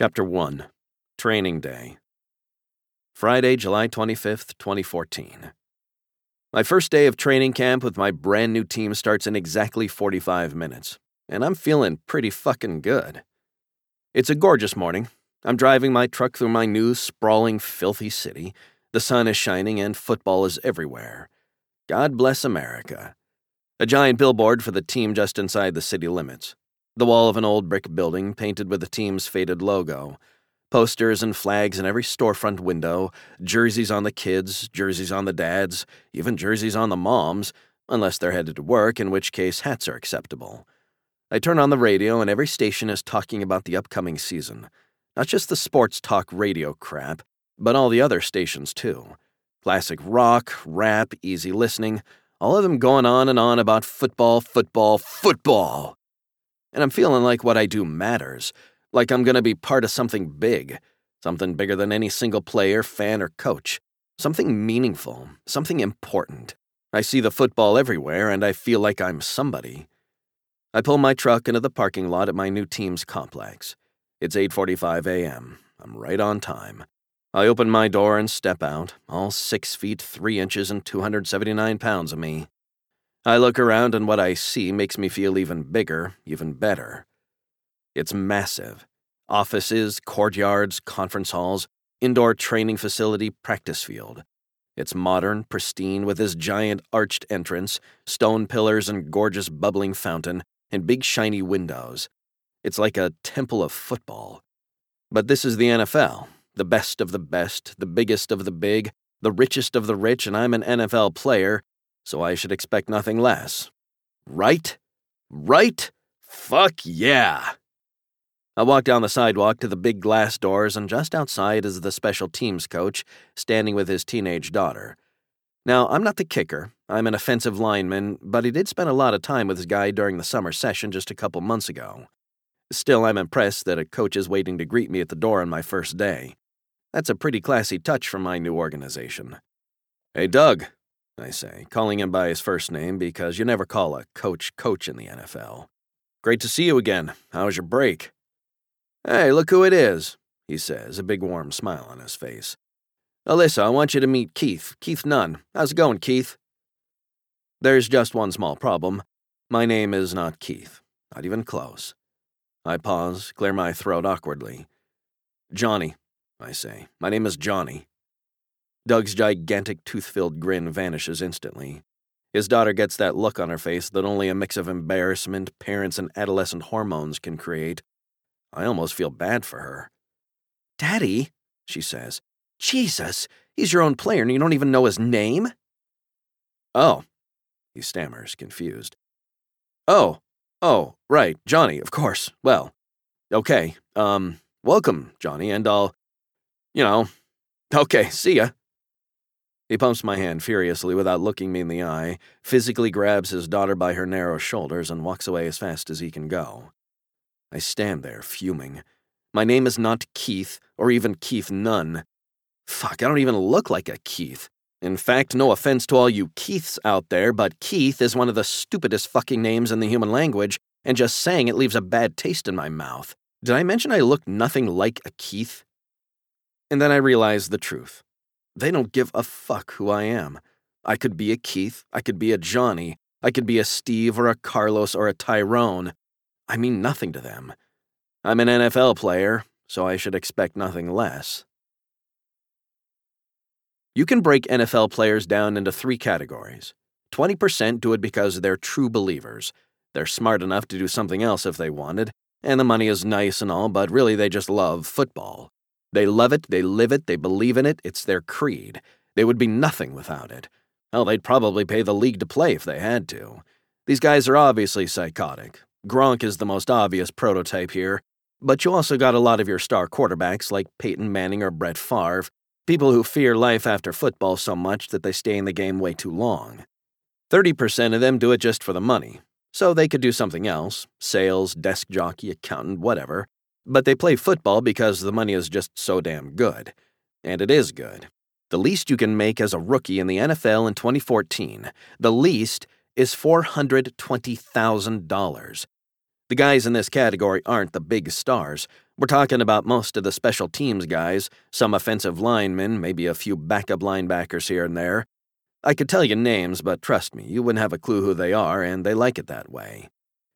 Chapter 1 Training Day. Friday, July 25th, 2014. My first day of training camp with my brand new team starts in exactly 45 minutes, and I'm feeling pretty fucking good. It's a gorgeous morning. I'm driving my truck through my new, sprawling, filthy city. The sun is shining and football is everywhere. God bless America. A giant billboard for the team just inside the city limits. The wall of an old brick building painted with the team's faded logo. Posters and flags in every storefront window, jerseys on the kids, jerseys on the dads, even jerseys on the moms, unless they're headed to work, in which case hats are acceptable. I turn on the radio, and every station is talking about the upcoming season. Not just the sports talk radio crap, but all the other stations too. Classic rock, rap, easy listening, all of them going on and on about football, football, football. And I'm feeling like what I do matters, like I'm to be part of something big, something bigger than any single player, fan, or coach, something meaningful, something important. I see the football everywhere, and I feel like I'm somebody. I pull my truck into the parking lot at my new team's complex. It's 8:45 a.m. I'm right on time. I open my door and step out, all six feet three inches and 279 pounds of me. I look around and what I see makes me feel even bigger, even better. It's massive. Offices, courtyards, conference halls, indoor training facility, practice field. It's modern, pristine, with this giant arched entrance, stone pillars and gorgeous bubbling fountain, and big shiny windows. It's like a temple of football. But this is the NFL, the best of the best, the biggest of the big, the richest of the rich, and I'm an NFL player, so I should expect nothing less. Right? Right? Fuck yeah! I walk down the sidewalk to the big glass doors, and just outside is the special teams coach, standing with his teenage daughter. Now, I'm not the kicker, I'm an offensive lineman, but he did spend a lot of time with his guy during the summer session just a couple months ago. Still, I'm impressed that a coach is waiting to greet me at the door on my first day. That's a pretty classy touch from my new organization. Hey, Doug, I say, calling him by his first name because you never call a coach coach in the NFL. Great to see you again. How was your break? Hey, look who it is, he says, a big warm smile on his face. Alyssa, I want you to meet Keith, Keith Nunn. How's it going, Keith? There's just one small problem. My name is not Keith, not even close. I pause, clear my throat awkwardly. Johnny, I say. My name is Johnny. Doug's gigantic tooth filled grin vanishes instantly. His daughter gets that look on her face that only a mix of embarrassment, parents, and adolescent hormones can create. I almost feel bad for her. Daddy, she says, Jesus, he's your own player and you don't even know his name? Oh, he stammers, confused. Oh, oh, right, Johnny, of course. Well, okay, um, welcome, Johnny, and I'll, you know, okay, see ya. He pumps my hand furiously without looking me in the eye, physically grabs his daughter by her narrow shoulders, and walks away as fast as he can go. I stand there, fuming. My name is not Keith, or even Keith Nunn. Fuck, I don't even look like a Keith. In fact, no offense to all you Keiths out there, but Keith is one of the stupidest fucking names in the human language, and just saying it leaves a bad taste in my mouth. Did I mention I look nothing like a Keith? And then I realized the truth. They don't give a fuck who I am. I could be a Keith, I could be a Johnny, I could be a Steve or a Carlos or a Tyrone. I mean nothing to them. I'm an NFL player, so I should expect nothing less. You can break NFL players down into three categories 20% do it because they're true believers. They're smart enough to do something else if they wanted, and the money is nice and all, but really they just love football. They love it, they live it, they believe in it, it's their creed. They would be nothing without it. Hell, they'd probably pay the league to play if they had to. These guys are obviously psychotic. Gronk is the most obvious prototype here, but you also got a lot of your star quarterbacks like Peyton Manning or Brett Favre, people who fear life after football so much that they stay in the game way too long. 30% of them do it just for the money, so they could do something else sales, desk jockey, accountant, whatever but they play football because the money is just so damn good. And it is good. The least you can make as a rookie in the NFL in 2014, the least is $420,000. The guys in this category aren't the big stars. We're talking about most of the special teams guys, some offensive linemen, maybe a few backup linebackers here and there. I could tell you names, but trust me, you wouldn't have a clue who they are, and they like it that way.